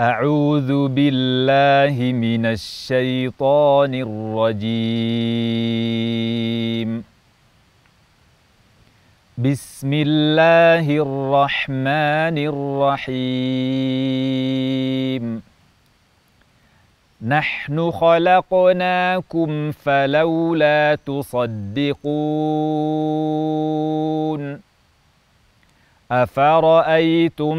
أعوذ بالله من الشيطان الرجيم. بسم الله الرحمن الرحيم. نحن خلقناكم فلولا تصدقون. أفرأيتم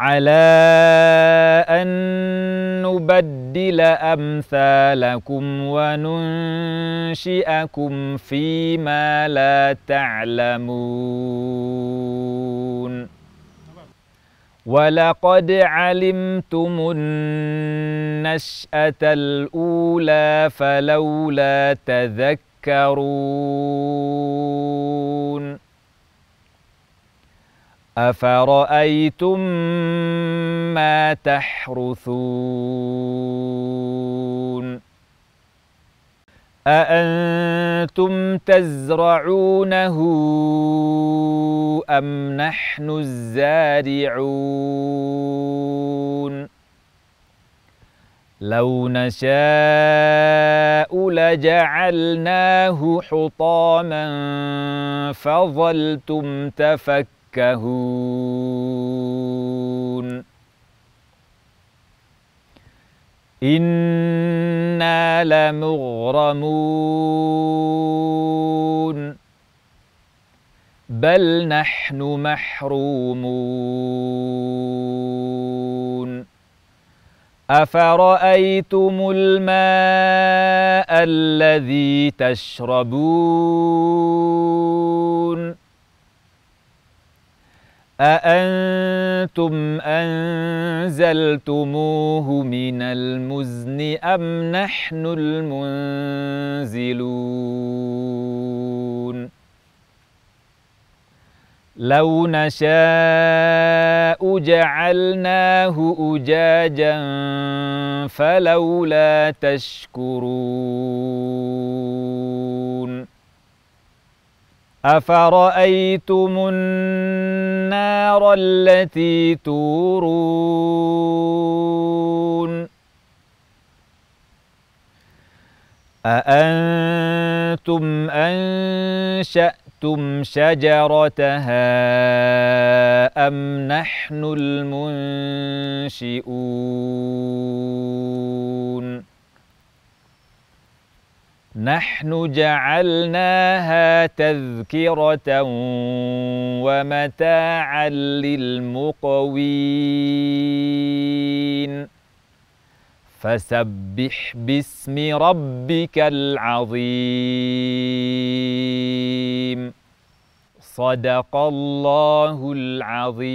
على أن نبدل أمثالكم وننشئكم فيما لا تعلمون. ولقد علمتم النشأة الأولى فلولا تذكرون. أفرأيتم ما تحرثون أأنتم تزرعونه أم نحن الزارعون لو نشاء لجعلناه حطاما فظلتم تفكهون إنا لمغرمون. بل نحن محرومون. أفرأيتم الماء الذي تشربون؟ أأنتم أنزلتموه من المزن أم نحن المنزلون؟ لو نشاء جعلناه أجاجا فلولا تشكرون. أفرأيتم النار التي تورون أأنتم أنشأتم شجرتها أم نحن المنشئون نحن جعلناها تذكرة ومتاعا للمقوين. فسبح باسم ربك العظيم. صدق الله العظيم.